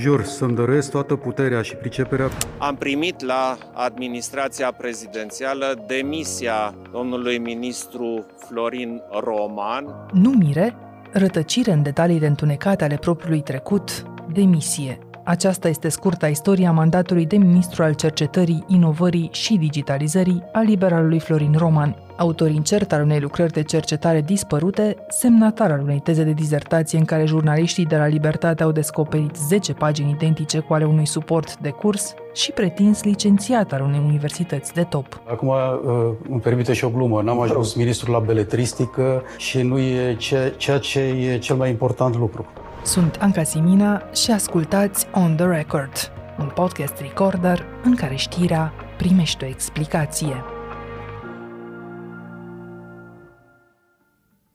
Jur să-mi dăruiesc toată puterea și priceperea. Am primit la administrația prezidențială demisia domnului ministru Florin Roman. Numire, rătăcire în detaliile întunecate ale propriului trecut, demisie. Aceasta este scurta istoria mandatului de ministru al cercetării, inovării și digitalizării al liberalului Florin Roman, autor incert al unei lucrări de cercetare dispărute, semnatar al unei teze de dizertație în care jurnaliștii de la Libertate au descoperit 10 pagini identice cu ale unui suport de curs și pretins licențiat al unei universități de top. Acum uh, îmi permite și o glumă. N-am ajuns ministru la beletristică și nu e ceea ce e cel mai important lucru. Sunt Anca Simina și ascultați On The Record, un podcast recorder în care știrea primește o explicație.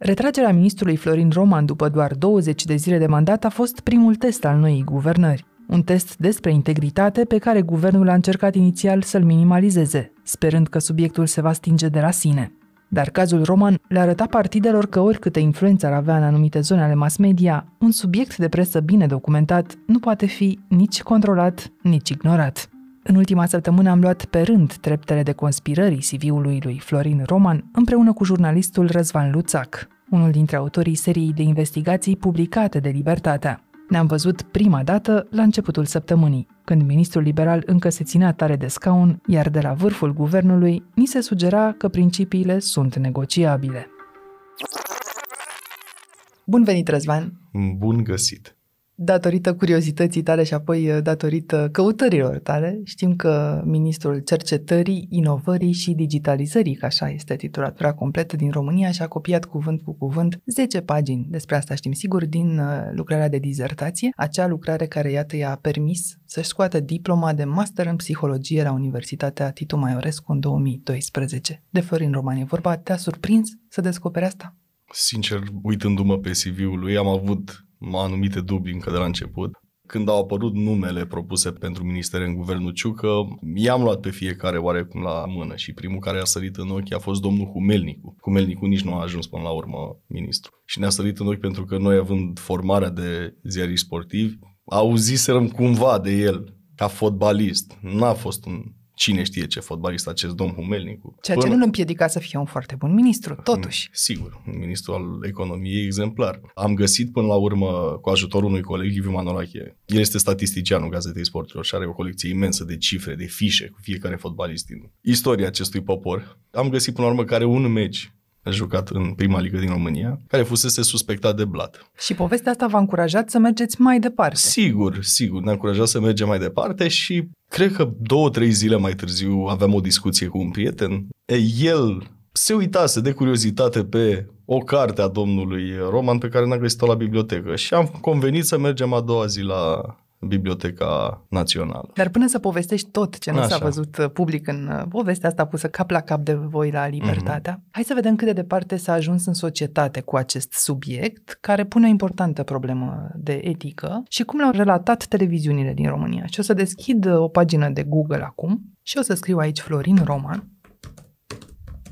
Retragerea ministrului Florin Roman după doar 20 de zile de mandat a fost primul test al noii guvernări. Un test despre integritate pe care guvernul a încercat inițial să-l minimalizeze, sperând că subiectul se va stinge de la sine. Dar cazul Roman le arăta partidelor că oricâtă influență ar avea în anumite zone ale mass media, un subiect de presă bine documentat nu poate fi nici controlat, nici ignorat. În ultima săptămână am luat pe rând treptele de conspirării CV-ului lui Florin Roman împreună cu jurnalistul Răzvan Luțac, unul dintre autorii seriei de investigații publicate de Libertatea. Ne-am văzut prima dată la începutul săptămânii, când ministrul liberal încă se ținea tare de scaun, iar de la vârful guvernului ni se sugera că principiile sunt negociabile. Bun venit, Răzvan! Bun găsit! Datorită curiozității tale și apoi uh, datorită căutărilor tale, știm că Ministrul Cercetării, Inovării și Digitalizării, că așa este titulatura completă din România, și-a copiat cuvânt cu cuvânt 10 pagini, despre asta știm sigur, din uh, lucrarea de dizertație, acea lucrare care, iată, i-a permis să-și scoată diploma de master în psihologie la Universitatea Titu Maiorescu în 2012. De Florin Roman e vorba, te-a surprins să descoperi asta? Sincer, uitându-mă pe CV-ul lui, am avut anumite dubii încă de la început. Când au apărut numele propuse pentru ministere în guvernul Ciucă, i-am luat pe fiecare oarecum la mână și primul care a sărit în ochi a fost domnul Humelnicu. Humelnicu nici nu a ajuns până la urmă ministru. Și ne-a sărit în ochi pentru că noi, având formarea de ziariști sportivi, auziserăm cumva de el ca fotbalist. N-a fost un cine știe ce fotbalist acest domn Humelnicu. Ceea ce Până... nu îl împiedica să fie un foarte bun ministru, totuși. Sigur, un ministru al economiei exemplar. Am găsit până la urmă, cu ajutorul unui coleg, Liviu Manolache, el este statisticianul Gazetei Sportilor și are o colecție imensă de cifre, de fișe cu fiecare fotbalist din istoria acestui popor. Am găsit până la urmă care un meci a jucat în prima ligă din România, care fusese suspectat de blat. Și povestea asta v-a încurajat să mergeți mai departe. Sigur, sigur, ne-a încurajat să mergem mai departe și cred că două, trei zile mai târziu aveam o discuție cu un prieten. El se uitase de curiozitate pe o carte a domnului Roman pe care n-a găsit-o la bibliotecă și am convenit să mergem a doua zi la Biblioteca Națională. Dar până să povestești tot ce nu Așa. s-a văzut uh, public în uh, povestea asta pusă cap la cap de voi la Libertatea, mm-hmm. hai să vedem cât de departe s-a ajuns în societate cu acest subiect, care pune o importantă problemă de etică și cum l-au relatat televiziunile din România. Și o să deschid uh, o pagină de Google acum și o să scriu aici Florin Roman.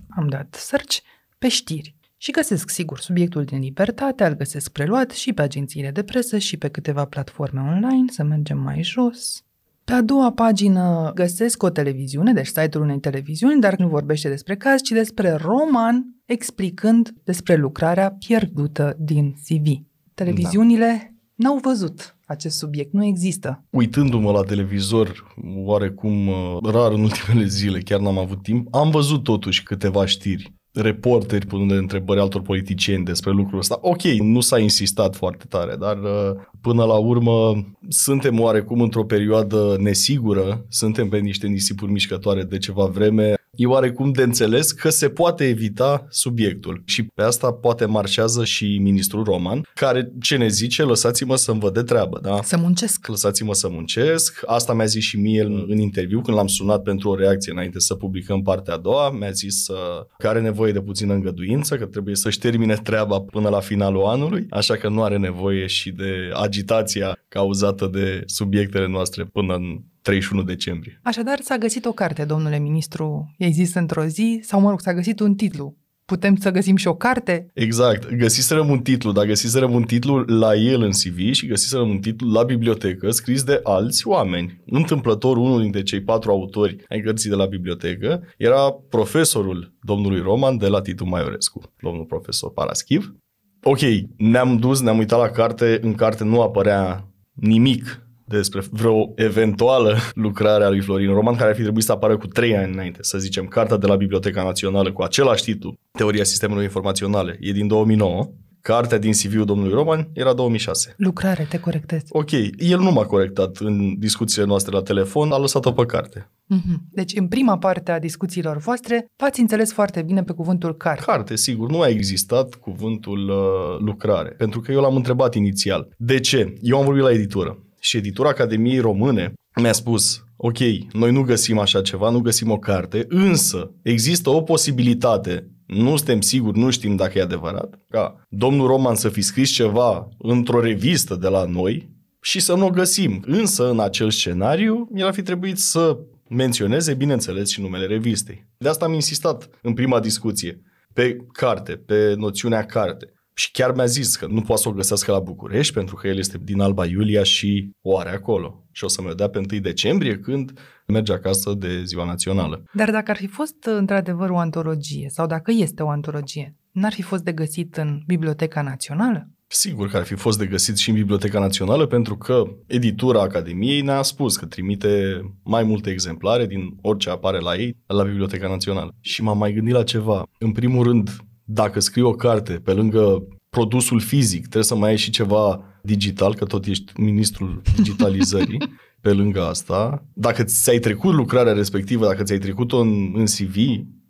Am dat search pe știri și găsesc, sigur, subiectul din libertate, îl găsesc preluat și pe agențiile de presă și pe câteva platforme online, să mergem mai jos. Pe a doua pagină găsesc o televiziune, deci site-ul unei televiziuni, dar nu vorbește despre caz, ci despre roman, explicând despre lucrarea pierdută din CV. Televiziunile da. n-au văzut acest subiect, nu există. Uitându-mă la televizor, oarecum uh, rar în ultimele zile, chiar n-am avut timp, am văzut totuși câteva știri reporteri punând întrebări altor politicieni despre lucrul ăsta. Ok, nu s-a insistat foarte tare, dar uh, până la urmă suntem oarecum într-o perioadă nesigură, suntem pe niște nisipuri mișcătoare de ceva vreme e oarecum de înțeles că se poate evita subiectul. Și pe asta poate marșează și ministrul Roman, care ce ne zice, lăsați-mă să-mi văd de treabă, da? Să muncesc. Lăsați-mă să muncesc. Asta mi-a zis și mie în, în interviu, când l-am sunat pentru o reacție înainte să publicăm partea a doua. Mi-a zis uh, că are nevoie de puțină îngăduință, că trebuie să-și termine treaba până la finalul anului, așa că nu are nevoie și de agitația cauzată de subiectele noastre până în 31 decembrie. Așadar, s-a găsit o carte, domnule ministru, i-ai zis într-o zi, sau mă rog, s-a găsit un titlu putem să găsim și o carte? Exact. Găsiserăm un titlu, dar găsiserăm un titlu la el în CV și găsiserăm un titlu la bibliotecă scris de alți oameni. Întâmplător, unul dintre cei patru autori ai cărții de la bibliotecă era profesorul domnului Roman de la Titu Maiorescu, domnul profesor Paraschiv. Ok, ne-am dus, ne-am uitat la carte, în carte nu apărea nimic despre vreo eventuală lucrare a lui Florin Roman, care ar fi trebuit să apară cu trei ani înainte, să zicem, Carta de la Biblioteca Națională cu același titlu, Teoria Sistemelor Informaționale, e din 2009, Cartea din CV-ul domnului Roman era 2006. Lucrare, te corectez. Ok, el nu m-a corectat în discuțiile noastre la telefon, a lăsat-o pe carte. Mhm. Deci, în prima parte a discuțiilor voastre, v-ați înțeles foarte bine pe cuvântul carte. Carte, sigur, nu a existat cuvântul uh, lucrare, pentru că eu l-am întrebat inițial. De ce? Eu am vorbit la editură și editura Academiei Române mi-a spus, ok, noi nu găsim așa ceva, nu găsim o carte, însă există o posibilitate, nu suntem siguri, nu știm dacă e adevărat, ca domnul Roman să fi scris ceva într-o revistă de la noi și să nu o găsim. Însă, în acel scenariu, el ar fi trebuit să menționeze, bineînțeles, și numele revistei. De asta am insistat în prima discuție pe carte, pe noțiunea carte. Și chiar mi-a zis că nu poate să o găsească la București pentru că el este din Alba Iulia și o are acolo. Și o să mi-o dea pe 1 decembrie când merge acasă de ziua națională. Dar dacă ar fi fost într-adevăr o antologie sau dacă este o antologie, n-ar fi fost de găsit în Biblioteca Națională? Sigur că ar fi fost de găsit și în Biblioteca Națională pentru că editura Academiei ne-a spus că trimite mai multe exemplare din orice apare la ei la Biblioteca Națională. Și m-am mai gândit la ceva. În primul rând, dacă scrii o carte pe lângă produsul fizic, trebuie să mai ai și ceva digital, că tot ești ministrul digitalizării. pe lângă asta, dacă ți-ai trecut lucrarea respectivă, dacă ți-ai trecut-o în, în CV,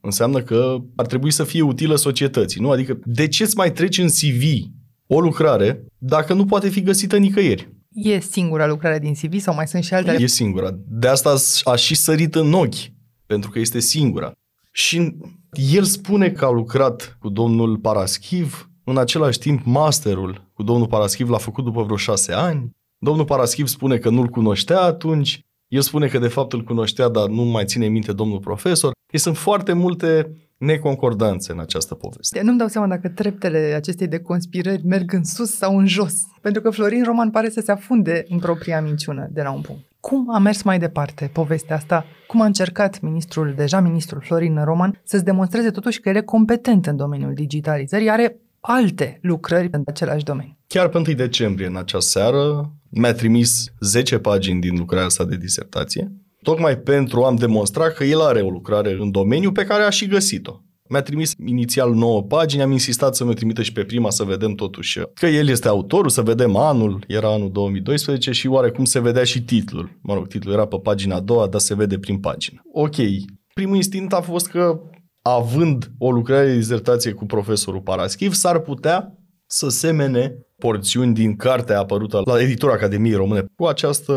înseamnă că ar trebui să fie utilă societății. Nu? Adică de ce îți mai treci în CV o lucrare dacă nu poate fi găsită nicăieri? E singura lucrare din CV sau mai sunt și altele? E singura. De asta a și sărit în ochi, pentru că este singura. Și el spune că a lucrat cu domnul Paraschiv, în același timp masterul cu domnul Paraschiv l-a făcut după vreo șase ani. Domnul Paraschiv spune că nu-l cunoștea atunci, el spune că de fapt îl cunoștea, dar nu mai ține minte domnul profesor. Deci sunt foarte multe neconcordanțe în această poveste. Nu-mi dau seama dacă treptele acestei de conspirări merg în sus sau în jos, pentru că Florin Roman pare să se afunde în propria minciună de la un punct. Cum a mers mai departe povestea asta? Cum a încercat ministrul, deja ministrul Florin Roman, să-ți demonstreze totuși că el e competent în domeniul digitalizării, are alte lucrări în același domeniu? Chiar pe 1 decembrie, în acea seară, mi-a trimis 10 pagini din lucrarea sa de disertație, tocmai pentru a-mi demonstra că el are o lucrare în domeniu pe care a și găsit-o. Mi-a trimis inițial 9 pagini, am insistat să mi trimită și pe prima să vedem totuși că el este autorul, să vedem anul, era anul 2012 și oarecum se vedea și titlul. Mă rog, titlul era pe pagina a doua, dar se vede prin pagină. Ok, primul instinct a fost că având o lucrare de dizertație cu profesorul Paraschiv, s-ar putea să semene porțiuni din cartea apărută la editura Academiei Române cu această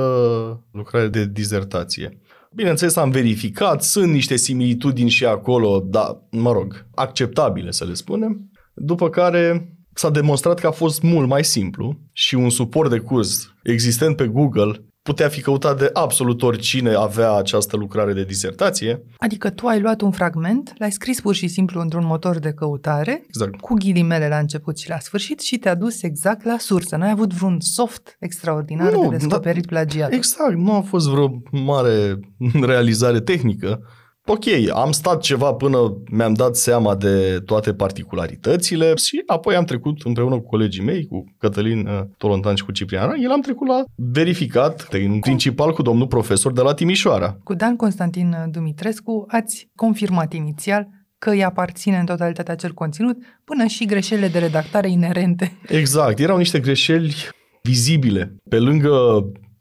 lucrare de dizertație. Bineînțeles, am verificat, sunt niște similitudini și acolo, dar, mă rog, acceptabile să le spunem. După care s-a demonstrat că a fost mult mai simplu și un suport de curs existent pe Google putea fi căutat de absolut oricine avea această lucrare de disertație. Adică tu ai luat un fragment, l-ai scris pur și simplu într-un motor de căutare, exact. cu ghilimele la început și la sfârșit și te-a dus exact la sursă. N-ai avut vreun soft extraordinar nu, de descoperit da, plagiat. Exact, nu a fost vreo mare realizare tehnică. Ok, am stat ceva până mi-am dat seama de toate particularitățile și apoi am trecut împreună cu colegii mei, cu Cătălin uh, Tolontan și cu Ciprian El am trecut la verificat, în principal cu domnul profesor de la Timișoara. Cu Dan Constantin Dumitrescu ați confirmat inițial că îi aparține în totalitate acel conținut, până și greșelile de redactare inerente. Exact, erau niște greșeli vizibile. Pe lângă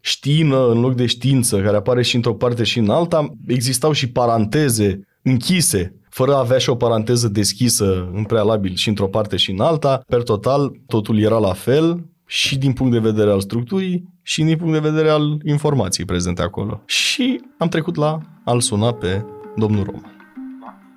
știină în loc de știință, care apare și într-o parte și în alta, existau și paranteze închise, fără a avea și o paranteză deschisă în prealabil și într-o parte și în alta. Per total, totul era la fel și din punct de vedere al structurii și din punct de vedere al informației prezente acolo. Și am trecut la al suna pe domnul Roman.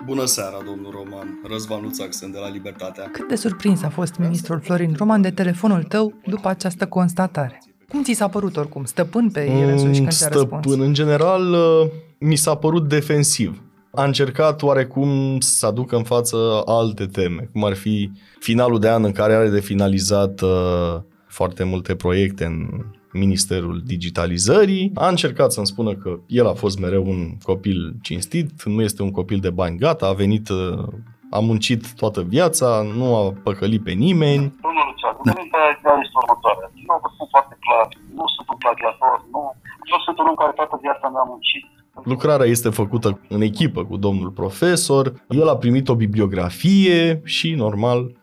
Bună seara, domnul Roman. Răzvan Luțaxen de la Libertatea. Cât de surprins a fost ministrul Florin Roman de telefonul tău după această constatare? Cum ți s-a părut oricum? Stăpân pe el însuși când Stăpân, în general, uh, mi s-a părut defensiv. a încercat oarecum să aducă în față alte teme, cum ar fi finalul de an în care are de finalizat uh, foarte multe proiecte în Ministerul Digitalizării. A încercat să-mi spună că el a fost mereu un copil cinstit, nu este un copil de bani gata, a venit, uh, a muncit toată viața, nu a păcălit pe nimeni. Domnul Luceanu, da. este următoarea. Eu vă spun foarte clar, nu sunt un plagiator, nu, eu sunt un om care toată viața mi-a muncit Lucrarea este făcută în echipă cu domnul profesor, el a primit o bibliografie și, normal,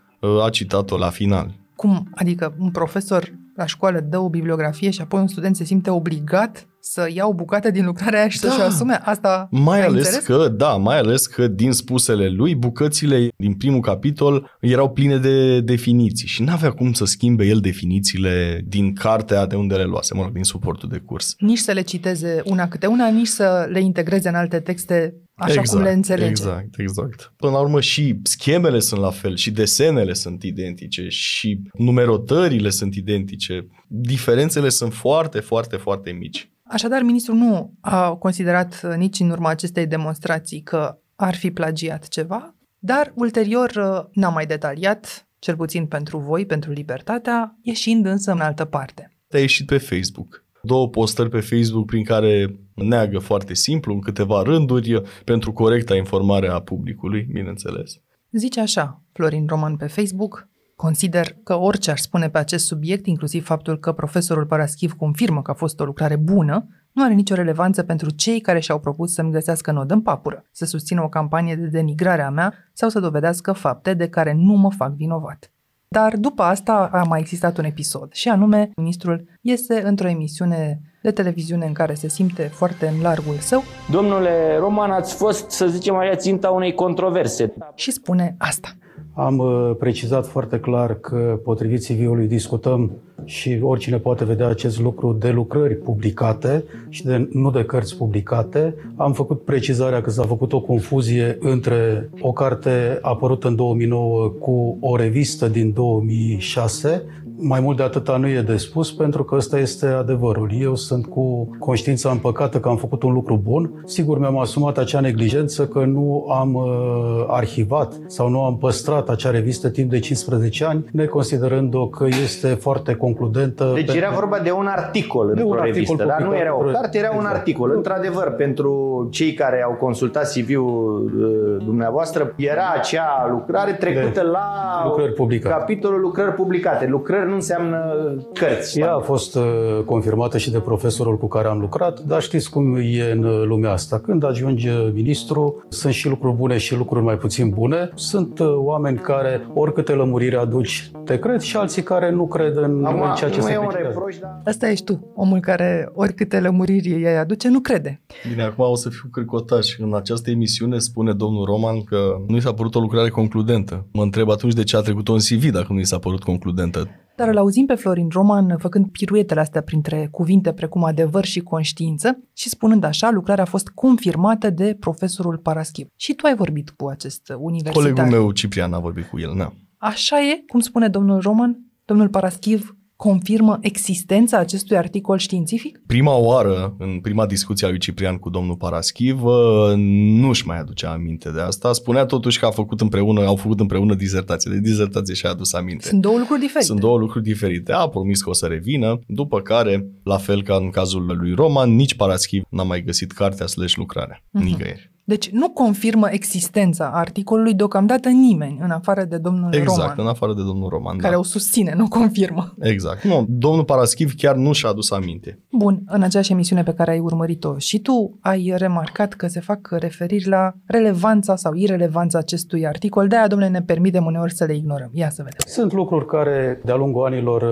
a citat-o la final. Cum? Adică un profesor la școală dă o bibliografie și apoi un student se simte obligat să ia o bucată din lucrarea aia și da. să-și asume asta? Mai ales înțeles? că, da, mai ales că din spusele lui, bucățile din primul capitol erau pline de definiții și n-avea cum să schimbe el definițiile din cartea de unde le luase, mă rog, din suportul de curs. Nici să le citeze una câte una, nici să le integreze în alte texte așa exact, cum le înțelege. Exact, exact. Până la urmă și schemele sunt la fel, și desenele sunt identice, și numerotările sunt identice. Diferențele sunt foarte, foarte, foarte mici. Așadar, ministrul nu a considerat nici în urma acestei demonstrații că ar fi plagiat ceva, dar ulterior uh, n-a mai detaliat, cel puțin pentru voi, pentru libertatea, ieșind însă în altă parte. A ieșit pe Facebook. Două postări pe Facebook prin care neagă foarte simplu, în câteva rânduri, pentru corecta informare a publicului, bineînțeles. Zice așa, Florin Roman pe Facebook, Consider că orice aș spune pe acest subiect, inclusiv faptul că profesorul Paraschiv confirmă că a fost o lucrare bună, nu are nicio relevanță pentru cei care și-au propus să-mi găsească nod în papură, să susțină o campanie de denigrare a mea sau să dovedească fapte de care nu mă fac vinovat. Dar după asta a mai existat un episod și anume, ministrul iese într-o emisiune de televiziune în care se simte foarte în largul său. Domnule Roman, ați fost, să zicem așa, ținta unei controverse. Și spune asta. Am uh, precizat foarte clar că, potrivit CV-ului, discutăm și oricine poate vedea acest lucru de lucrări publicate și de, nu de cărți publicate. Am făcut precizarea că s-a făcut o confuzie între o carte apărută în 2009 cu o revistă din 2006 mai mult de atâta nu e de spus, pentru că ăsta este adevărul. Eu sunt cu conștiința împăcată că am făcut un lucru bun. Sigur, mi-am asumat acea neglijență că nu am uh, arhivat sau nu am păstrat acea revistă timp de 15 ani, neconsiderând-o că este foarte concludentă. Deci pe... era vorba de un articol într-o un revistă, dar nu era o carte, era exact. un articol. Într-adevăr, pentru cei care au consultat CV-ul uh, dumneavoastră, era acea lucrare trecută de la lucrări publicate. capitolul lucrări publicate. Lucrări nu înseamnă cărți. Ea a fost uh, confirmată și de profesorul cu care am lucrat, dar știți cum e în uh, lumea asta. Când ajunge ministru, sunt și lucruri bune și lucruri mai puțin bune. Sunt uh, oameni care, oricâte lămurire aduci, te cred și alții care nu cred în, Acum, în ceea ce nu se e un reproș, dar... Asta ești tu, omul care oricâte lămuriri ei aduce, nu crede. Bine, acum o să fiu cricotaș. În această emisiune spune domnul Roman că nu i s-a părut o lucrare concludentă. Mă întreb atunci de ce a trecut-o în CV dacă nu i s-a părut concludentă. Dar îl auzim pe Florin Roman făcând piruetele astea printre cuvinte precum adevăr și conștiință și spunând așa, lucrarea a fost confirmată de profesorul Paraschiv. Și tu ai vorbit cu acest universitar. Colegul meu, Ciprian, a vorbit cu el, na. Așa e, cum spune domnul Roman, domnul Paraschiv confirmă existența acestui articol științific? Prima oară, în prima discuție a lui Ciprian cu domnul Paraschiv, nu-și mai aducea aminte de asta. Spunea totuși că a făcut împreună, au făcut împreună dizertație. De dizertație și-a adus aminte. Sunt două lucruri diferite. Sunt două lucruri diferite. A promis că o să revină, după care, la fel ca în cazul lui Roman, nici Paraschiv n-a mai găsit cartea slash lucrarea. Uh-huh. Nicăieri. Deci nu confirmă existența articolului deocamdată nimeni, în afară de domnul exact, Roman. Exact, în afară de domnul Roman. Care da. o susține, nu confirmă. Exact. Nu, domnul Paraschiv chiar nu și-a adus aminte. Bun, în aceeași emisiune pe care ai urmărit-o și tu ai remarcat că se fac referiri la relevanța sau irelevanța acestui articol. De-aia, domnule, ne permitem uneori să le ignorăm. Ia să vedem. Sunt lucruri care, de-a lungul anilor,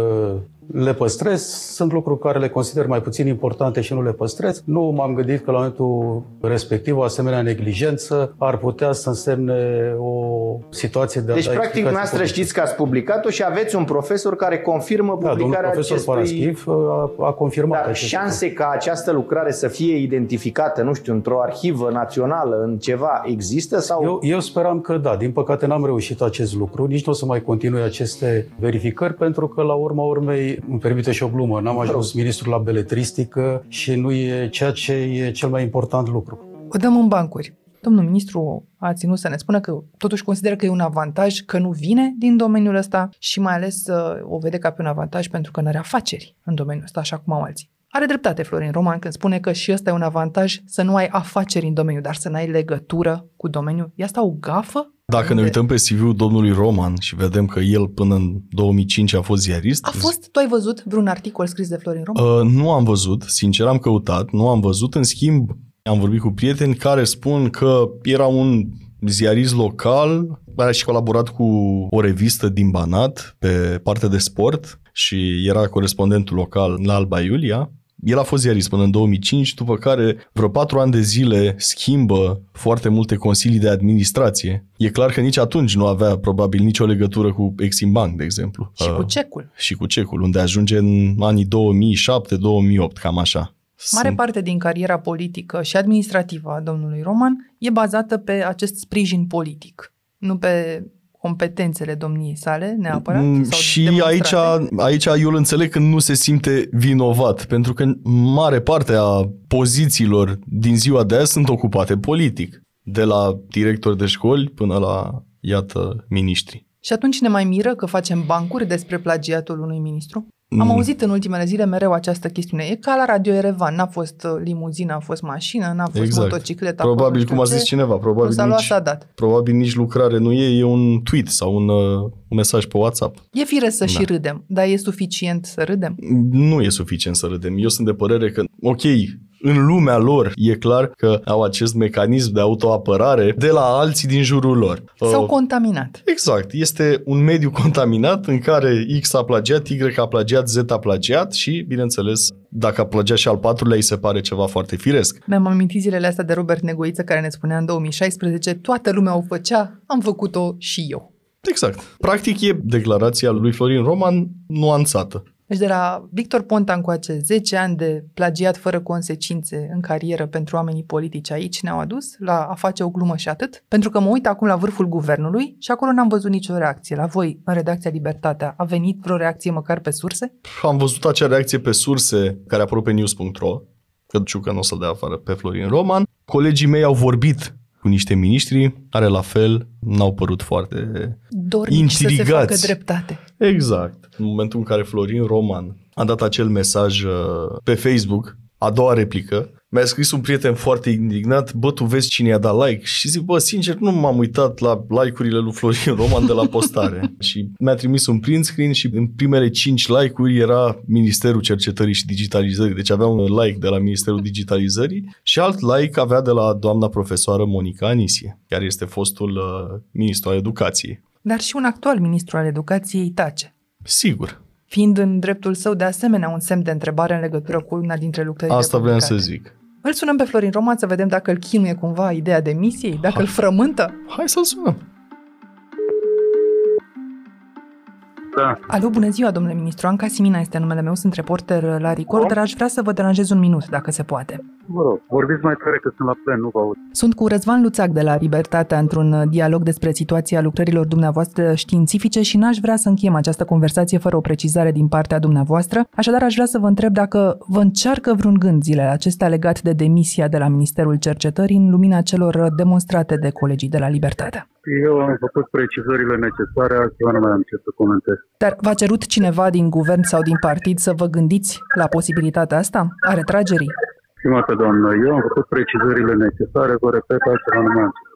le păstrez. Sunt lucruri care le consider mai puțin importante și nu le păstrez. Nu m-am gândit că la momentul respectiv o asemenea neglijență ar putea să însemne o situație de Deci, practic, noastră știți că ați publicat-o și aveți un profesor care confirmă da, publicarea da, profesor acestui... Paraschiv a, a confirmat Dar șanse lucru. ca această lucrare să fie identificată, nu știu, într-o arhivă națională, în ceva, există? sau? Eu, eu speram că da. Din păcate n-am reușit acest lucru. Nici nu o să mai continui aceste verificări, pentru că la urma urmei îmi permite și o glumă, n-am ajuns ministru la beletristică și nu e ceea ce e cel mai important lucru. O dăm în bancuri. Domnul ministru a ținut să ne spună că totuși consideră că e un avantaj că nu vine din domeniul ăsta și mai ales uh, o vede ca pe un avantaj pentru că nu are afaceri în domeniul ăsta, așa cum au alții. Are dreptate Florin Roman când spune că și ăsta e un avantaj să nu ai afaceri în domeniu, dar să n-ai legătură cu domeniul. E asta o gafă? Dacă ne uităm pe CV-ul domnului Roman și vedem că el până în 2005 a fost ziarist... A fost? Tu ai văzut vreun articol scris de Florin Roman? Uh, nu am văzut, sincer am căutat, nu am văzut. În schimb, am vorbit cu prieteni care spun că era un ziarist local, a și colaborat cu o revistă din Banat pe partea de sport și era corespondentul local la Alba Iulia el a fost ziarist până în 2005, după care vreo patru ani de zile schimbă foarte multe consilii de administrație. E clar că nici atunci nu avea probabil nicio legătură cu Exim Bank, de exemplu. Și uh, cu cecul. Și cu cecul, unde ajunge în anii 2007-2008, cam așa. Mare Sunt... parte din cariera politică și administrativă a domnului Roman e bazată pe acest sprijin politic, nu pe competențele domniei sale, neapărat? Mm, sau și aici, aici eu îl înțeleg că nu se simte vinovat, pentru că mare parte a pozițiilor din ziua de azi sunt ocupate politic, de la director de școli până la, iată, miniștri. Și atunci ne mai miră că facem bancuri despre plagiatul unui ministru? Am mm. auzit în ultimele zile mereu această chestiune. E ca la Radio Erevan. N-a fost uh, limuzină, a fost mașină, n-a fost exact. motocicletă. Probabil, cum a zis cineva, probabil s-a nici, luat, dat. probabil nici lucrare nu e, e un tweet sau un, uh, un mesaj pe WhatsApp. E fire să da. și râdem, dar e suficient să râdem? Nu e suficient să râdem. Eu sunt de părere că, ok, în lumea lor e clar că au acest mecanism de autoapărare de la alții din jurul lor. S-au uh, contaminat. Exact. Este un mediu contaminat în care X a plagiat, Y a plagiat, Z a plagiat și, bineînțeles, dacă a plagiat și al patrulea, îi se pare ceva foarte firesc. Mi-am amintit zilele astea de Robert Negoiță care ne spunea în 2016 toată lumea o făcea, am făcut-o și eu. Exact. Practic e declarația lui Florin Roman nuanțată. Deci de la Victor Ponta încoace 10 ani de plagiat fără consecințe în carieră pentru oamenii politici aici ne-au adus la a face o glumă și atât. Pentru că mă uit acum la vârful guvernului și acolo n-am văzut nicio reacție. La voi, în redacția Libertatea, a venit vreo reacție măcar pe surse? Am văzut acea reacție pe surse care a apărut pe news.ro că că nu o să dea afară pe Florin Roman. Colegii mei au vorbit cu niște miniștri care la fel n-au părut foarte Dornici intrigați. să se facă dreptate. Exact. În momentul în care Florin Roman a dat acel mesaj uh, pe Facebook, a doua replică, mi-a scris un prieten foarte indignat, bă, tu vezi cine i-a dat like? Și zic, bă, sincer, nu m-am uitat la like-urile lui Florin Roman de la postare. și mi-a trimis un print screen și în primele 5 like-uri era Ministerul Cercetării și Digitalizării. Deci avea un like de la Ministerul Digitalizării și alt like avea de la doamna profesoară Monica Anisie, care este fostul uh, ministru al educației. Dar și un actual ministru al educației tace. Sigur fiind în dreptul său de asemenea un semn de întrebare în legătură cu una dintre lucrările Asta vreau să zic. Îl sunăm pe Florin Roman să vedem dacă îl chinuie cumva ideea de misiei, dacă Hai. îl frământă. Hai să-l sunăm. Da. Alo, bună ziua, domnule ministru. Anca Simina este numele meu, sunt reporter la Record, dar aș vrea să vă deranjez un minut, dacă se poate. Vă rog, vorbiți mai tare că sunt la plen, nu vă aud. Sunt cu Răzvan Luțac de la Libertatea într-un dialog despre situația lucrărilor dumneavoastră științifice și n-aș vrea să încheiem această conversație fără o precizare din partea dumneavoastră. Așadar, aș vrea să vă întreb dacă vă încearcă vreun gând zilele acestea legat de demisia de la Ministerul Cercetării în lumina celor demonstrate de colegii de la Libertatea. Eu am făcut precizările necesare, altceva nu mai am ce să comentez. Dar v-a cerut cineva din guvern sau din partid să vă gândiți la posibilitatea asta, a retragerii? Stimată doamnă, eu am făcut precizările necesare, vă repet, altceva nu mai am ce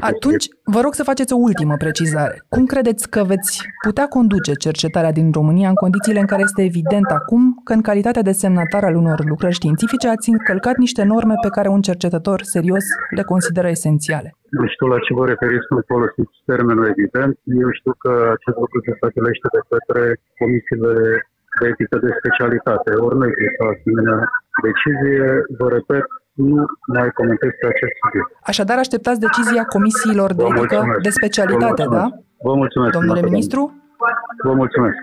atunci, vă rog să faceți o ultimă precizare. Cum credeți că veți putea conduce cercetarea din România în condițiile în care este evident acum că în calitatea de semnatar al unor lucrări științifice ați încălcat niște norme pe care un cercetător serios le consideră esențiale? Nu știu la ce vă referiți când folosiți termenul evident. Eu știu că acest lucru se stabilește de către comisiile de etică de specialitate. Ori nu există o asemenea decizie. Vă repet, nu mai comentez pe acest subiect. Așadar, așteptați decizia comisiilor de etică de specialitate, Vă da? Vă mulțumesc. Domnule ministru? Vă mulțumesc.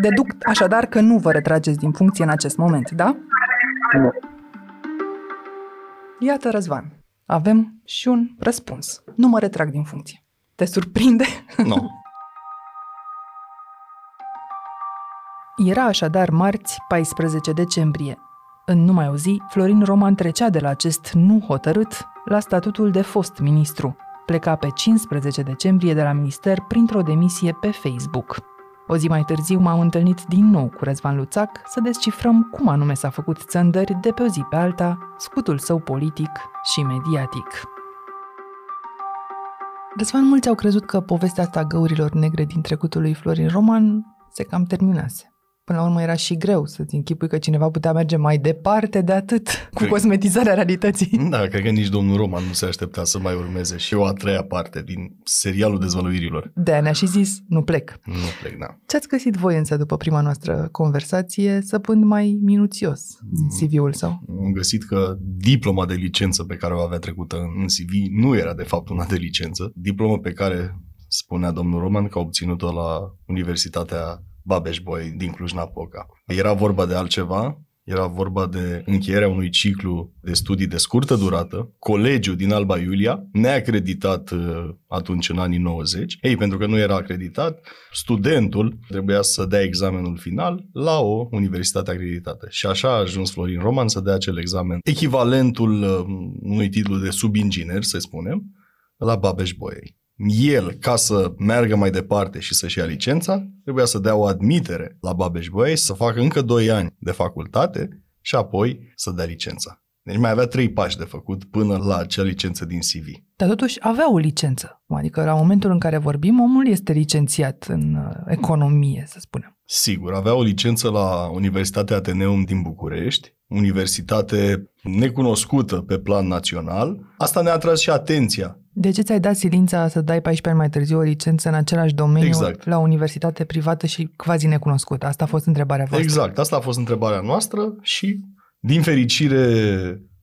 Deduc așadar că nu vă retrageți din funcție în acest moment, da? Nu. Iată, Răzvan, avem și un răspuns. Nu mă retrag din funcție. Te surprinde? Nu. Era așadar marți 14 decembrie în numai o zi, Florin Roman trecea de la acest nu hotărât la statutul de fost ministru. Pleca pe 15 decembrie de la minister printr-o demisie pe Facebook. O zi mai târziu m-am întâlnit din nou cu Răzvan Luțac să descifrăm cum anume s-a făcut țăndări de pe o zi pe alta, scutul său politic și mediatic. Răzvan, mulți au crezut că povestea asta a găurilor negre din trecutul lui Florin Roman se cam terminase. Până la urmă era și greu să-ți închipui că cineva putea merge mai departe de atât cu cred... cosmetizarea realității. Da, cred că nici domnul Roman nu se aștepta să mai urmeze și o a treia parte din serialul dezvăluirilor. De ne-a și zis, nu plec. Nu plec, da. Ce-ați găsit voi însă după prima noastră conversație, săpând mai minuțios în mm. CV-ul său? Am găsit că diploma de licență pe care o avea trecută în CV nu era de fapt una de licență. Diploma pe care spunea domnul Roman că a obținut-o la Universitatea Babeș-Boi din Cluj-Napoca. Era vorba de altceva, era vorba de încheierea unui ciclu de studii de scurtă durată, colegiu din Alba Iulia, neacreditat uh, atunci în anii 90. Ei, pentru că nu era acreditat, studentul trebuia să dea examenul final la o universitate acreditată. Și așa a ajuns Florin Roman să dea acel examen, echivalentul uh, unui titlu de subinginer, să spunem, la Babeș-Bolyai el, ca să meargă mai departe și să-și ia licența, trebuia să dea o admitere la babeș bolyai să facă încă 2 ani de facultate și apoi să dea licența. Deci mai avea trei pași de făcut până la acea licență din CV. Dar totuși avea o licență. Adică la momentul în care vorbim, omul este licențiat în uh, economie, să spunem. Sigur, avea o licență la Universitatea Ateneum din București, universitate necunoscută pe plan național. Asta ne-a atras și atenția de ce ți-ai dat silința să dai 14 ani mai târziu o licență în același domeniu exact. la o universitate privată și quasi necunoscută? Asta a fost întrebarea voastră. Exact, asta a fost întrebarea noastră și, din fericire,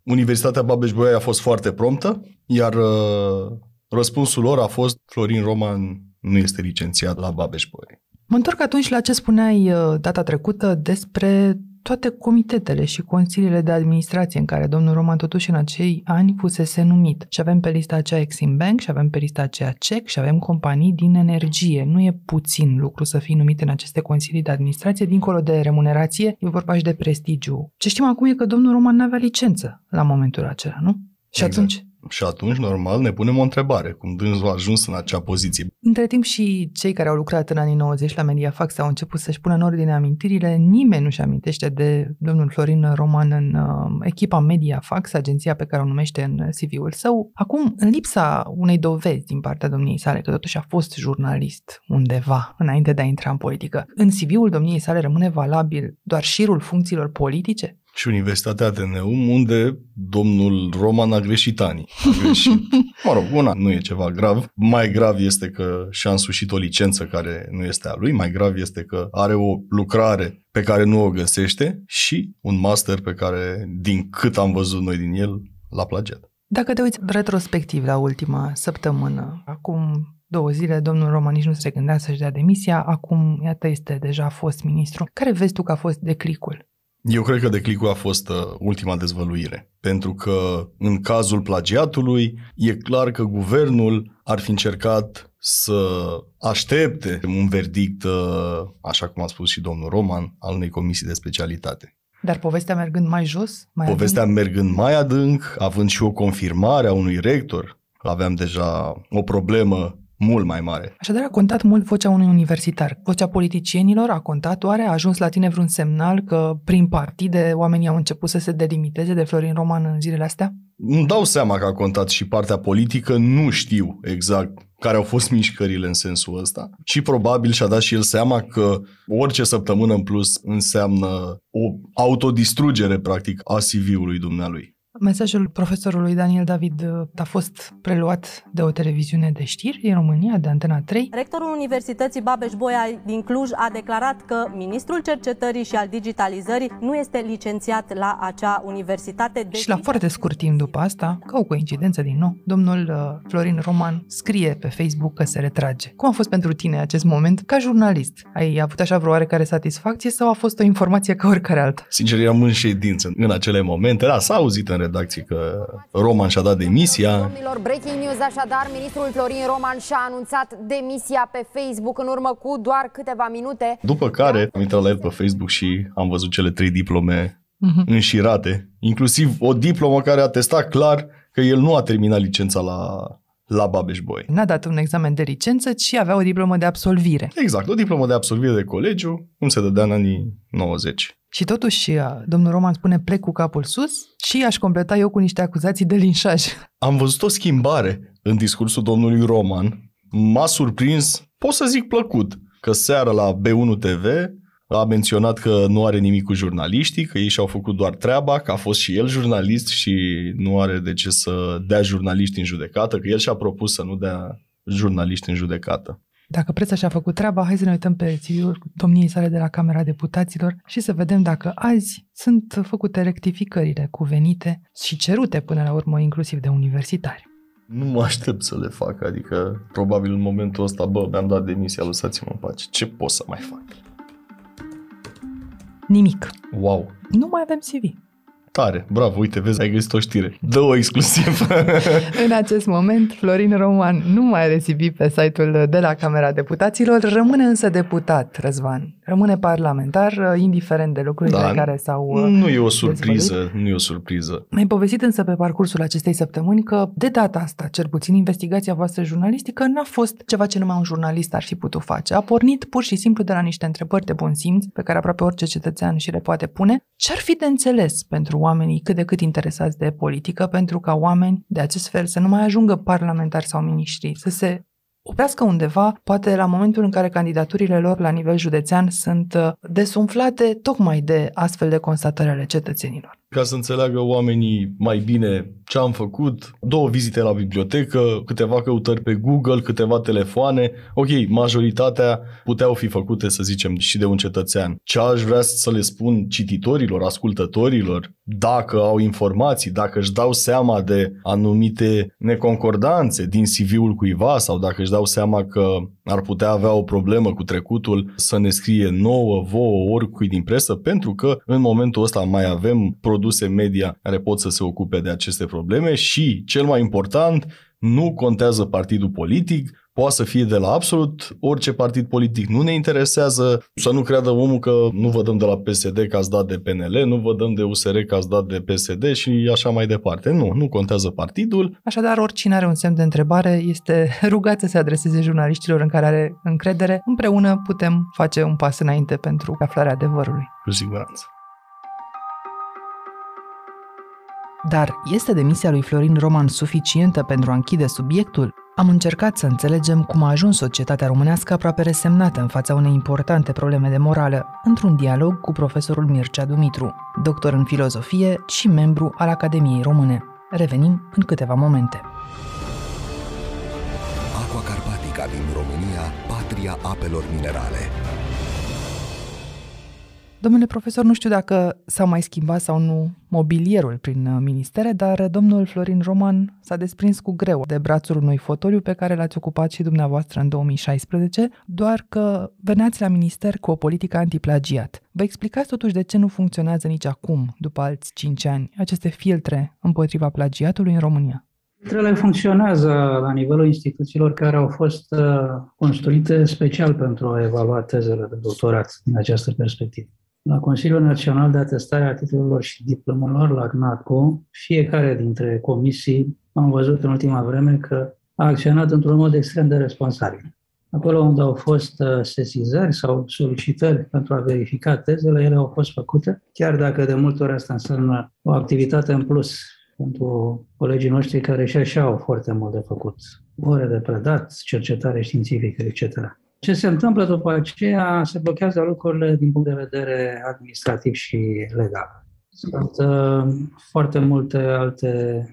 Universitatea babeș bolyai a fost foarte promptă, iar uh, răspunsul lor a fost Florin Roman nu este licențiat la babeș bolyai Mă întorc atunci la ce spuneai uh, data trecută despre toate comitetele și consiliile de administrație în care domnul Roman totuși în acei ani fusese numit. Și avem pe lista aceea Exim Bank și avem pe lista aceea CEC și avem companii din energie. Nu e puțin lucru să fii numit în aceste consilii de administrație, dincolo de remunerație, e vorba și de prestigiu. Ce știm acum e că domnul Roman nu avea licență la momentul acela, nu? Și exact. atunci, și atunci, normal, ne punem o întrebare, cum dânsul a ajuns în acea poziție. Între timp și cei care au lucrat în anii 90 la Mediafax au început să-și pună în ordine amintirile. Nimeni nu-și amintește de domnul Florin Roman în uh, echipa Mediafax, agenția pe care o numește în CV-ul său. Acum, în lipsa unei dovezi din partea domniei sale, că totuși a fost jurnalist undeva înainte de a intra în politică, în CV-ul domniei sale rămâne valabil doar șirul funcțiilor politice? Și Universitatea Ateneum, unde domnul Roman a greșit anii. A greșit. Mă rog, una nu e ceva grav. Mai grav este că și-a însușit o licență care nu este a lui, mai grav este că are o lucrare pe care nu o găsește și un master pe care, din cât am văzut noi din el, l-a plagiat. Dacă te uiți retrospectiv la ultima săptămână, acum două zile, domnul Roman nici nu se gândea să-și dea demisia, acum, iată, este deja fost ministru. Care vezi tu că a fost declicul? Eu cred că declicul a fost uh, ultima dezvăluire, pentru că în cazul plagiatului e clar că guvernul ar fi încercat să aștepte un verdict, uh, așa cum a spus și domnul Roman, al unei comisii de specialitate. Dar povestea mergând mai jos? Mai povestea adânc? mergând mai adânc, având și o confirmare a unui rector, aveam deja o problemă mult mai mare. Așadar a contat mult vocea unui universitar. Vocea politicienilor a contat oare? A ajuns la tine vreun semnal că prin partide oamenii au început să se delimiteze de Florin Roman în zilele astea? Îmi dau seama că a contat și partea politică, nu știu exact care au fost mișcările în sensul ăsta și probabil și-a dat și el seama că orice săptămână în plus înseamnă o autodistrugere practic a CV-ului dumnealui. Mesajul profesorului Daniel David uh, a fost preluat de o televiziune de știri din România, de Antena 3. Rectorul Universității Babeș-Bolyai din Cluj a declarat că ministrul cercetării și al digitalizării nu este licențiat la acea universitate. De și la foarte scurt timp după asta, ca o coincidență din nou, domnul uh, Florin Roman scrie pe Facebook că se retrage. Cum a fost pentru tine acest moment ca jurnalist? Ai avut așa vreo oarecare satisfacție sau a fost o informație ca oricare alta? Sincer, eram în ședință în acele momente. Da, s-a auzit în redacție că Roman și-a dat demisia. Domnilor, breaking news așadar, ministrul Florin Roman și-a anunțat demisia pe Facebook în urmă cu doar câteva minute. După care am intrat la el pe Facebook și am văzut cele trei diplome uh-huh. înșirate, inclusiv o diplomă care a testat clar că el nu a terminat licența la, la Babeș Boy. N-a dat un examen de licență, ci avea o diplomă de absolvire. Exact, o diplomă de absolvire de colegiu, cum se dădea în anii 90. Și totuși, domnul Roman spune plec cu capul sus și aș completa eu cu niște acuzații de linșaj. Am văzut o schimbare în discursul domnului Roman. M-a surprins, pot să zic plăcut, că seara la B1 TV a menționat că nu are nimic cu jurnaliștii, că ei și-au făcut doar treaba, că a fost și el jurnalist și nu are de ce să dea jurnaliști în judecată, că el și-a propus să nu dea jurnaliști în judecată. Dacă preța și-a făcut treaba, hai să ne uităm pe cv domniei sale de la Camera Deputaților și să vedem dacă azi sunt făcute rectificările cuvenite și cerute până la urmă inclusiv de universitari. Nu mă aștept să le fac, adică probabil în momentul ăsta, bă, mi-am dat demisia, lăsați-mă în pace. Ce pot să mai fac? Nimic. Wow. Nu mai avem CV. Tare, bravo, uite, vezi, ai găsit o știre. Dă-o exclusiv. în acest moment, Florin Roman nu mai are CV pe site-ul de la Camera Deputaților, rămâne însă deputat, Răzvan. Rămâne parlamentar, indiferent de lucrurile da, care s-au Nu e o surpriză, dezvăluit. nu e o surpriză. Mi-ai povestit însă pe parcursul acestei săptămâni că, de data asta, cel puțin investigația voastră jurnalistică n-a fost ceva ce numai un jurnalist ar fi putut face. A pornit pur și simplu de la niște întrebări de bun simț, pe care aproape orice cetățean și le poate pune. Ce ar fi de înțeles pentru oamenii cât de cât interesați de politică pentru ca oameni de acest fel să nu mai ajungă parlamentari sau miniștri, să se oprească undeva, poate la momentul în care candidaturile lor la nivel județean sunt uh, desumflate tocmai de astfel de constatări ale cetățenilor ca să înțeleagă oamenii mai bine ce am făcut, două vizite la bibliotecă, câteva căutări pe Google, câteva telefoane. Ok, majoritatea puteau fi făcute, să zicem, și de un cetățean. Ce aș vrea să le spun cititorilor, ascultătorilor, dacă au informații, dacă își dau seama de anumite neconcordanțe din CV-ul cuiva sau dacă își dau seama că ar putea avea o problemă cu trecutul, să ne scrie nouă, vouă, oricui din presă, pentru că în momentul ăsta mai avem produse media care pot să se ocupe de aceste probleme și, cel mai important, nu contează partidul politic, poate să fie de la absolut orice partid politic, nu ne interesează să nu creadă omul că nu vă dăm de la PSD că ați dat de PNL, nu vă dăm de USR că ați dat de PSD și așa mai departe. Nu, nu contează partidul. Așadar, oricine are un semn de întrebare este rugat să se adreseze jurnaliștilor în care are încredere. Împreună putem face un pas înainte pentru aflarea adevărului. Cu siguranță. Dar este demisia lui Florin Roman suficientă pentru a închide subiectul? Am încercat să înțelegem cum a ajuns societatea românească aproape resemnată în fața unei importante probleme de morală, într-un dialog cu profesorul Mircea Dumitru, doctor în filozofie și membru al Academiei Române. Revenim în câteva momente. Aqua Carpatica din România, patria apelor minerale. Domnule profesor, nu știu dacă s-a mai schimbat sau nu mobilierul prin uh, ministere, dar domnul Florin Roman s-a desprins cu greu de brațul unui fotoliu pe care l-ați ocupat și dumneavoastră în 2016, doar că veneați la minister cu o politică antiplagiat. Vă explicați totuși de ce nu funcționează nici acum, după alți 5 ani, aceste filtre împotriva plagiatului în România? Filtrele funcționează la nivelul instituțiilor care au fost uh, construite special pentru a evalua tezele de doctorat din această perspectivă. La Consiliul Național de Atestare a Titlurilor și Diplomelor, la CNATCO, fiecare dintre comisii am văzut în ultima vreme că a acționat într-un mod extrem de responsabil. Acolo unde au fost uh, sesizări sau solicitări pentru a verifica tezele, ele au fost făcute, chiar dacă de multe ori asta înseamnă o activitate în plus pentru colegii noștri care și așa au foarte mult de făcut. Ore de predat, cercetare științifică, etc. Ce se întâmplă după aceea, se blochează lucrurile din punct de vedere administrativ și legal. Sunt uh, foarte multe alte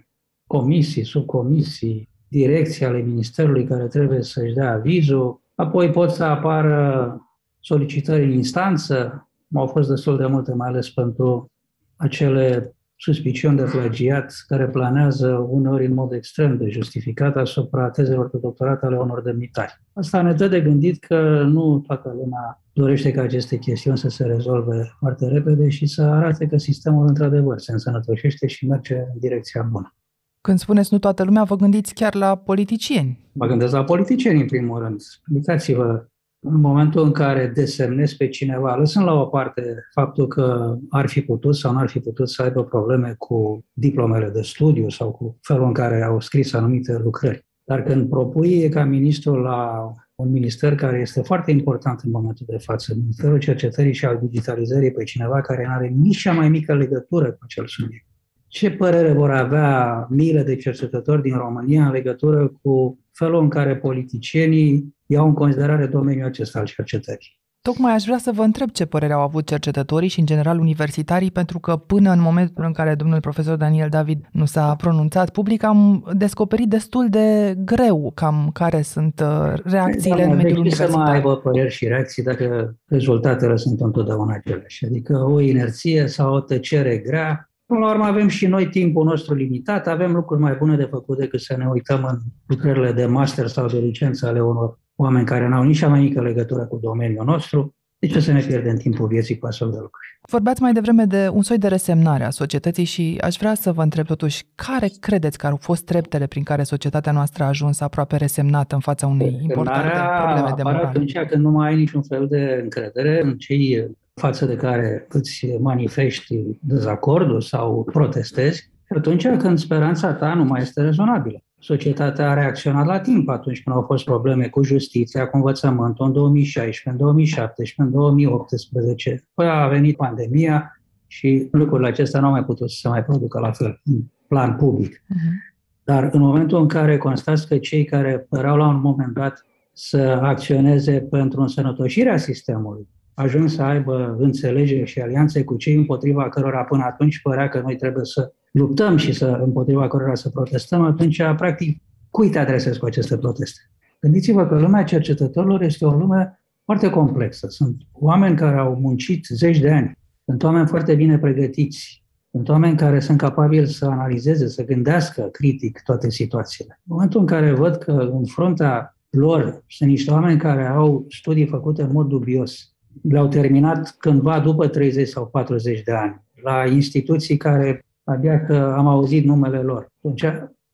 comisii, subcomisii, direcții ale Ministerului care trebuie să-și dea avizul, apoi pot să apară solicitări în instanță, au fost destul de multe, mai ales pentru acele suspiciuni de plagiat care planează uneori în mod extrem de justificat asupra tezelor de doctorat ale unor demnitari. Asta ne dă de gândit că nu toată lumea dorește ca aceste chestiuni să se rezolve foarte repede și să arate că sistemul într-adevăr se însănătoșește și merge în direcția bună. Când spuneți nu toată lumea, vă gândiți chiar la politicieni. Mă gândesc la politicieni, în primul rând. Uitați-vă în momentul în care desemnezi pe cineva, lăsând la o parte faptul că ar fi putut sau nu ar fi putut să aibă probleme cu diplomele de studiu sau cu felul în care au scris anumite lucrări. Dar când propui ca ministru la un minister care este foarte important în momentul de față, Ministerul Cercetării și al Digitalizării, pe cineva care nu are nici cea mai mică legătură cu acel subiect, ce părere vor avea miile de cercetători din România în legătură cu felul în care politicienii iau în considerare domeniul acesta al cercetării. Tocmai aș vrea să vă întreb ce părere au avut cercetătorii și, în general, universitarii, pentru că până în momentul în care domnul profesor Daniel David nu s-a pronunțat public, am descoperit destul de greu cam care sunt uh, reacțiile Doamne, în mediul deci universitar. să mai aibă păreri și reacții dacă rezultatele sunt întotdeauna aceleași. Adică o inerție sau o tăcere grea. Până la urmă avem și noi timpul nostru limitat, avem lucruri mai bune de făcut decât să ne uităm în lucrările de master sau de licență ale unor oameni care n-au nici cea mai mică legătură cu domeniul nostru, de ce să ne pierdem timpul vieții cu astfel de lucruri? Vorbeați mai devreme de un soi de resemnare a societății și aș vrea să vă întreb totuși care credeți că au fost treptele prin care societatea noastră a ajuns aproape resemnată în fața unei importante probleme de morale? atunci când nu mai ai niciun fel de încredere în cei față de care îți manifesti dezacordul sau protestezi, atunci când speranța ta nu mai este rezonabilă societatea a reacționat la timp atunci când au fost probleme cu justiția, cu învățământul în 2016, în 2017, în 2018. Păi a venit pandemia și lucrurile acestea nu au mai putut să se mai producă la fel, în plan public. Uh-huh. Dar în momentul în care constați că cei care păreau la un moment dat să acționeze pentru însănătoșirea sistemului, ajung să aibă înțelegere și alianțe cu cei împotriva cărora până atunci părea că noi trebuie să luptăm și să împotriva cărora să protestăm, atunci, practic, cui te adresezi cu aceste proteste? Gândiți-vă că lumea cercetătorilor este o lume foarte complexă. Sunt oameni care au muncit zeci de ani, sunt oameni foarte bine pregătiți, sunt oameni care sunt capabili să analizeze, să gândească critic toate situațiile. În momentul în care văd că în fruntea lor sunt niște oameni care au studii făcute în mod dubios, le-au terminat cândva după 30 sau 40 de ani, la instituții care abia că am auzit numele lor. Atunci,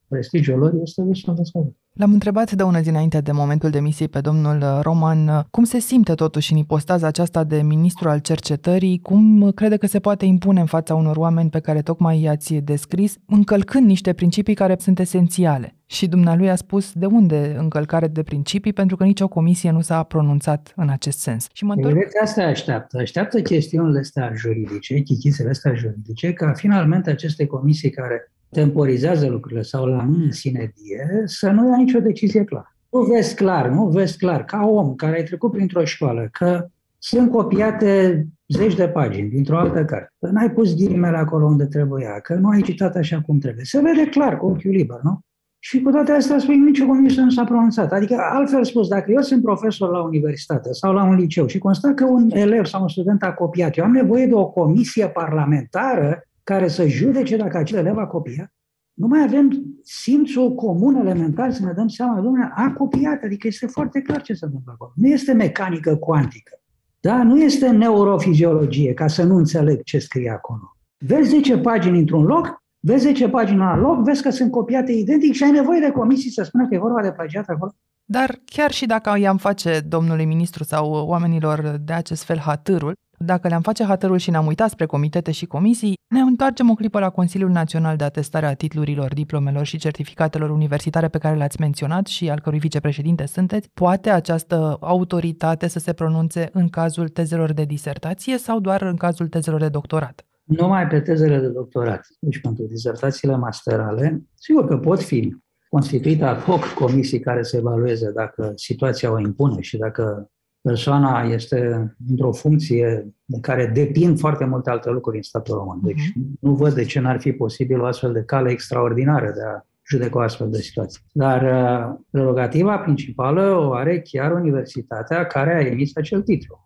prestigiul lor este destul de scăzut. L-am întrebat de una dinainte de momentul demisiei pe domnul Roman cum se simte totuși în ipostaza aceasta de ministru al cercetării, cum crede că se poate impune în fața unor oameni pe care tocmai i-ați descris, încălcând niște principii care sunt esențiale. Și dumnealui a spus de unde încălcare de principii, pentru că nicio comisie nu s-a pronunțat în acest sens. Și mă întorc... asta așteaptă. Așteaptă chestiunile astea juridice, chichițele astea juridice, ca finalmente aceste comisii care temporizează lucrurile sau la mână sinedie, să nu ia nicio decizie clară. Nu vezi clar, nu vezi clar, ca om care ai trecut printr-o școală, că sunt copiate zeci de pagini dintr-o altă carte, că n-ai pus ghilimele acolo unde trebuia, că nu ai citat așa cum trebuie. Se vede clar cu ochiul liber, nu? Și cu toate astea spui, nicio comisie nu s-a pronunțat. Adică, altfel spus, dacă eu sunt profesor la universitate sau la un liceu și constat că un elev sau un student a copiat, eu am nevoie de o comisie parlamentară care să judece dacă acel elev a copiat. Nu mai avem simțul comun elementar să ne dăm seama, domnule, a copiat, adică este foarte clar ce se întâmplă acolo. Nu este mecanică cuantică, da? nu este neurofiziologie, ca să nu înțeleg ce scrie acolo. Vezi 10 pagini într-un loc, vezi 10 pagini la loc, vezi că sunt copiate identic și ai nevoie de comisii să spună că e vorba de plagiat acolo. Dar chiar și dacă i-am face domnului ministru sau oamenilor de acest fel hatârul, dacă le-am face hatărul și ne-am uitat spre comitete și comisii, ne întoarcem o clipă la Consiliul Național de Atestare a Titlurilor, Diplomelor și Certificatelor Universitare pe care le-ați menționat și al cărui vicepreședinte sunteți. Poate această autoritate să se pronunțe în cazul tezelor de disertație sau doar în cazul tezelor de doctorat? Numai pe tezele de doctorat. Deci pentru disertațiile masterale, sigur că pot fi constituite ad hoc comisii care să evalueze dacă situația o impune și dacă persoana este într-o funcție de care depind foarte multe alte lucruri în statul român. Deci uh-huh. nu văd de ce n-ar fi posibil o astfel de cale extraordinară de a judeca o astfel de situație. Dar uh, prerogativa principală o are chiar universitatea care a emis acel titlu.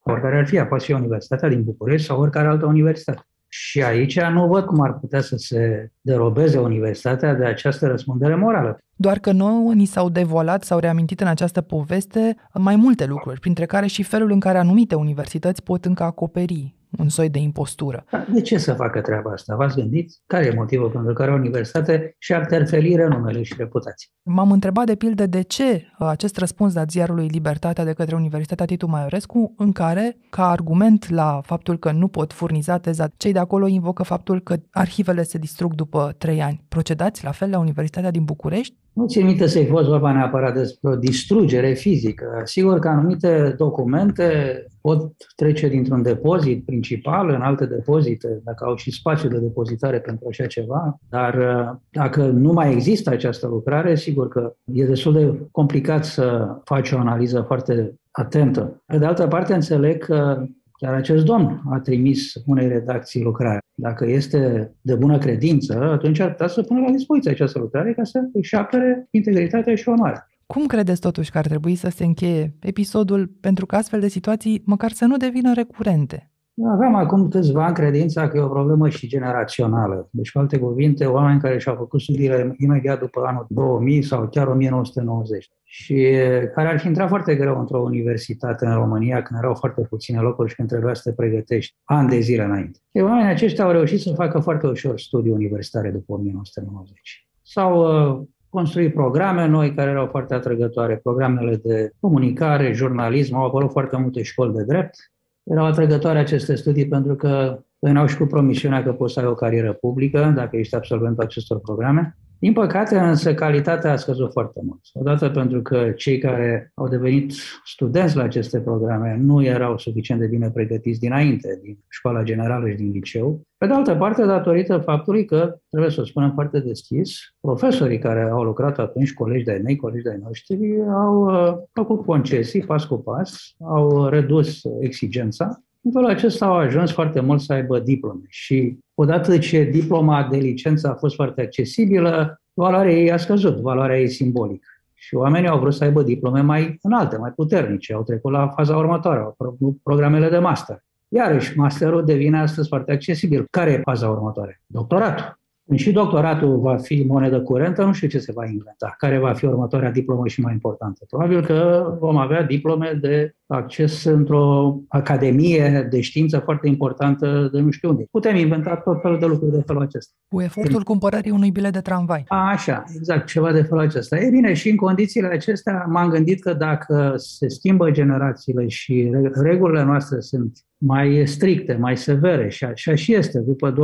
Oricare ar fi, poate fi Universitatea din București sau oricare altă universitate. Și aici nu văd cum ar putea să se derobeze universitatea de această răspundere morală. Doar că nouă ni s-au devolat, s-au reamintit în această poveste mai multe lucruri, printre care și felul în care anumite universități pot încă acoperi un soi de impostură. De ce să facă treaba asta? V-ați gândit? Care e motivul pentru care o universitate și-ar terfeli renumele și reputația? M-am întrebat de pildă de ce acest răspuns dat ziarului Libertatea de către Universitatea Titu Maiorescu, în care, ca argument la faptul că nu pot furniza teza, cei de acolo invocă faptul că arhivele se distrug după trei ani. Procedați la fel la Universitatea din București? Nu țin minte să-i fost vorba neapărat despre o distrugere fizică. Sigur că anumite documente pot trece dintr-un depozit principal în alte depozite, dacă au și spațiu de depozitare pentru așa ceva, dar uh, dacă nu mai există această lucrare, sigur că e destul de complicat să faci o analiză foarte atentă. Pe de altă parte, înțeleg că Chiar acest domn a trimis unei redacții lucrare. Dacă este de bună credință, atunci ar putea să pună la dispoziție această lucrare ca să își apere integritatea și onoarea. Cum credeți totuși că ar trebui să se încheie episodul pentru că astfel de situații măcar să nu devină recurente? Aveam acum câțiva ani credința că e o problemă și generațională. Deci, cu alte cuvinte, oameni care și-au făcut studiile imediat după anul 2000 sau chiar 1990 și care ar fi intrat foarte greu într-o universitate în România când erau foarte puține locuri și când trebuia să te pregătești ani de zile înainte. E, oamenii aceștia au reușit să facă foarte ușor studii universitare după 1990. S-au uh, construit programe noi care erau foarte atrăgătoare, programele de comunicare, jurnalism, au apărut foarte multe școli de drept, erau atrăgătoare aceste studii pentru că veneau și cu promisiunea că poți să ai o carieră publică dacă ești absolventul acestor programe. Din păcate, însă, calitatea a scăzut foarte mult. Odată pentru că cei care au devenit studenți la aceste programe nu erau suficient de bine pregătiți dinainte, din școala generală și din liceu. Pe de altă parte, datorită faptului că, trebuie să o spunem foarte deschis, profesorii care au lucrat atunci, colegi de-ai mei, colegi de-ai noștri, au uh, făcut concesii pas cu pas, au redus exigența în felul acesta au ajuns foarte mult să aibă diplome și odată ce diploma de licență a fost foarte accesibilă, valoarea ei a scăzut, valoarea ei simbolică. Și oamenii au vrut să aibă diplome mai înalte, mai puternice, au trecut la faza următoare, au programele de master. Iarăși, masterul devine astăzi foarte accesibil. Care e faza următoare? Doctoratul. Când și doctoratul va fi monedă curentă, nu știu ce se va inventa. Care va fi următoarea diplomă și mai importantă? Probabil că vom avea diplome de acces într-o academie de știință foarte importantă de nu știu unde. Putem inventa tot felul de lucruri de felul acesta. Cu efortul Când... cumpărării unui bilet de tramvai. A, așa, exact, ceva de felul acesta. E bine, și în condițiile acestea m-am gândit că dacă se schimbă generațiile și regulile noastre sunt mai stricte, mai severe și așa și este după 2011-2012,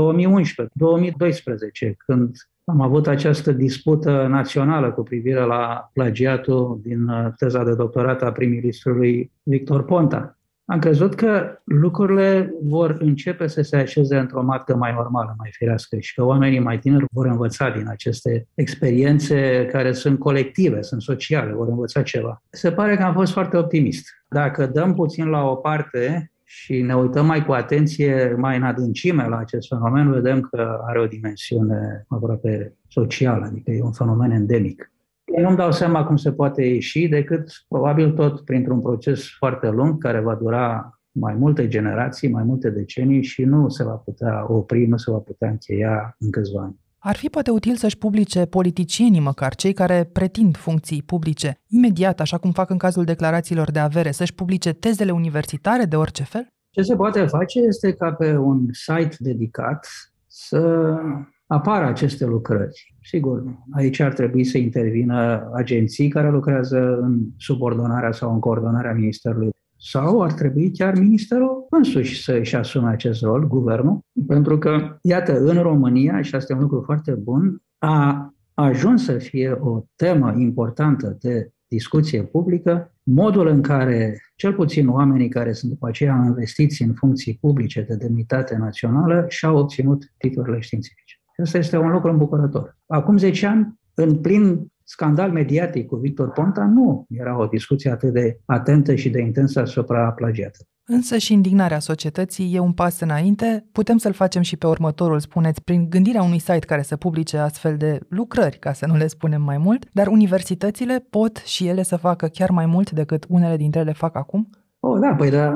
când am avut această dispută națională cu privire la plagiatul din uh, teza de doctorat a prim-ministrului Victor Ponta. Am crezut că lucrurile vor începe să se așeze într-o matcă mai normală, mai firească și că oamenii mai tineri vor învăța din aceste experiențe care sunt colective, sunt sociale, vor învăța ceva. Se pare că am fost foarte optimist. Dacă dăm puțin la o parte și ne uităm mai cu atenție, mai în adâncime la acest fenomen, vedem că are o dimensiune aproape socială, adică e un fenomen endemic. Eu nu-mi dau seama cum se poate ieși decât probabil tot printr-un proces foarte lung care va dura mai multe generații, mai multe decenii și nu se va putea opri, nu se va putea încheia în câțiva ani. Ar fi poate util să-și publice politicienii măcar, cei care pretind funcții publice, imediat, așa cum fac în cazul declarațiilor de avere, să-și publice tezele universitare de orice fel? Ce se poate face este ca pe un site dedicat să apară aceste lucrări. Sigur, aici ar trebui să intervină agenții care lucrează în subordonarea sau în coordonarea Ministerului sau ar trebui chiar ministerul însuși să își asume acest rol, guvernul, pentru că, iată, în România, și asta e un lucru foarte bun, a ajuns să fie o temă importantă de discuție publică, modul în care, cel puțin oamenii care sunt după aceea investiți în funcții publice de demnitate națională, și-au obținut titlurile științifice. Asta este un lucru îmbucurător. Acum 10 ani, în plin scandal mediatic cu Victor Ponta, nu era o discuție atât de atentă și de intensă asupra plagiatului. Însă și indignarea societății e un pas înainte, putem să-l facem și pe următorul, spuneți, prin gândirea unui site care să publice astfel de lucrări, ca să nu le spunem mai mult, dar universitățile pot și ele să facă chiar mai mult decât unele dintre ele fac acum? Oh, da, păi da,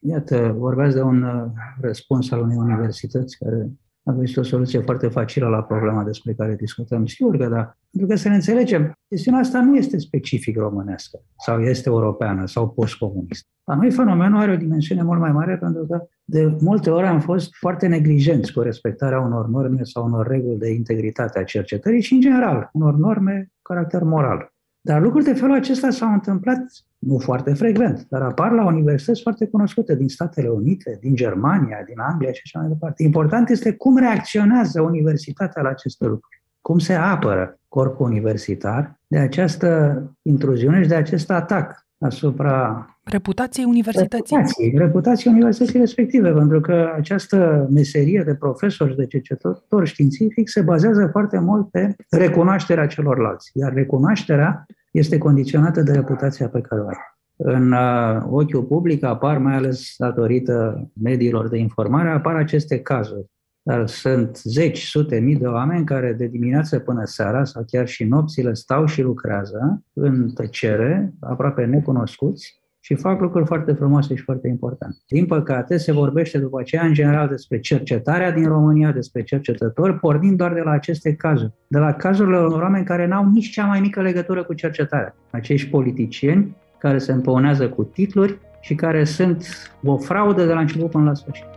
iată, vorbeați de un uh, răspuns al unei universități care a găsit o soluție foarte facilă la problema despre care discutăm. Sigur că da. Pentru că să ne înțelegem, chestiunea asta nu este specific românească sau este europeană sau postcomunistă. La noi fenomenul are o dimensiune mult mai mare pentru că de multe ori am fost foarte neglijenți cu respectarea unor norme sau unor reguli de integritate a cercetării și, în general, unor norme caracter moral. Dar lucruri de felul acesta s-au întâmplat nu foarte frecvent, dar apar la universități foarte cunoscute din Statele Unite, din Germania, din Anglia și așa mai departe. Important este cum reacționează universitatea la aceste lucruri, cum se apără corpul universitar de această intruziune și de acest atac asupra reputației universității. Reputației, reputației universității respective, pentru că această meserie de profesor și de cercetător științific se bazează foarte mult pe recunoașterea celorlalți, iar recunoașterea este condiționată de reputația pe care o ai. În uh, ochiul public apar, mai ales datorită mediilor de informare, apar aceste cazuri. Dar sunt zeci, sute, mii de oameni care de dimineață până seara sau chiar și nopțile stau și lucrează în tăcere, aproape necunoscuți, și fac lucruri foarte frumoase și foarte importante. Din păcate, se vorbește după aceea în general despre cercetarea din România, despre cercetători, pornind doar de la aceste cazuri, de la cazurile unor oameni care n-au nici cea mai mică legătură cu cercetarea. Acești politicieni care se împăunează cu titluri și care sunt o fraudă de la început până la sfârșit.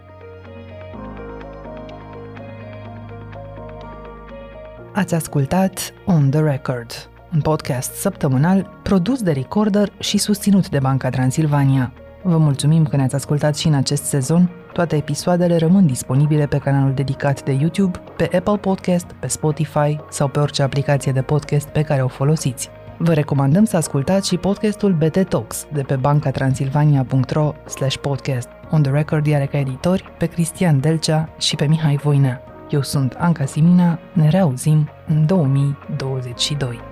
Ați ascultat On The Record, un podcast săptămânal produs de Recorder și susținut de Banca Transilvania. Vă mulțumim că ne-ați ascultat și în acest sezon. Toate episoadele rămân disponibile pe canalul dedicat de YouTube, pe Apple Podcast, pe Spotify sau pe orice aplicație de podcast pe care o folosiți. Vă recomandăm să ascultați și podcastul BT Talks de pe bancatransilvania.ro podcast. On the Record are ca editori pe Cristian Delcea și pe Mihai Voinea. Eu sunt Anca Simina, ne reauzim în 2022.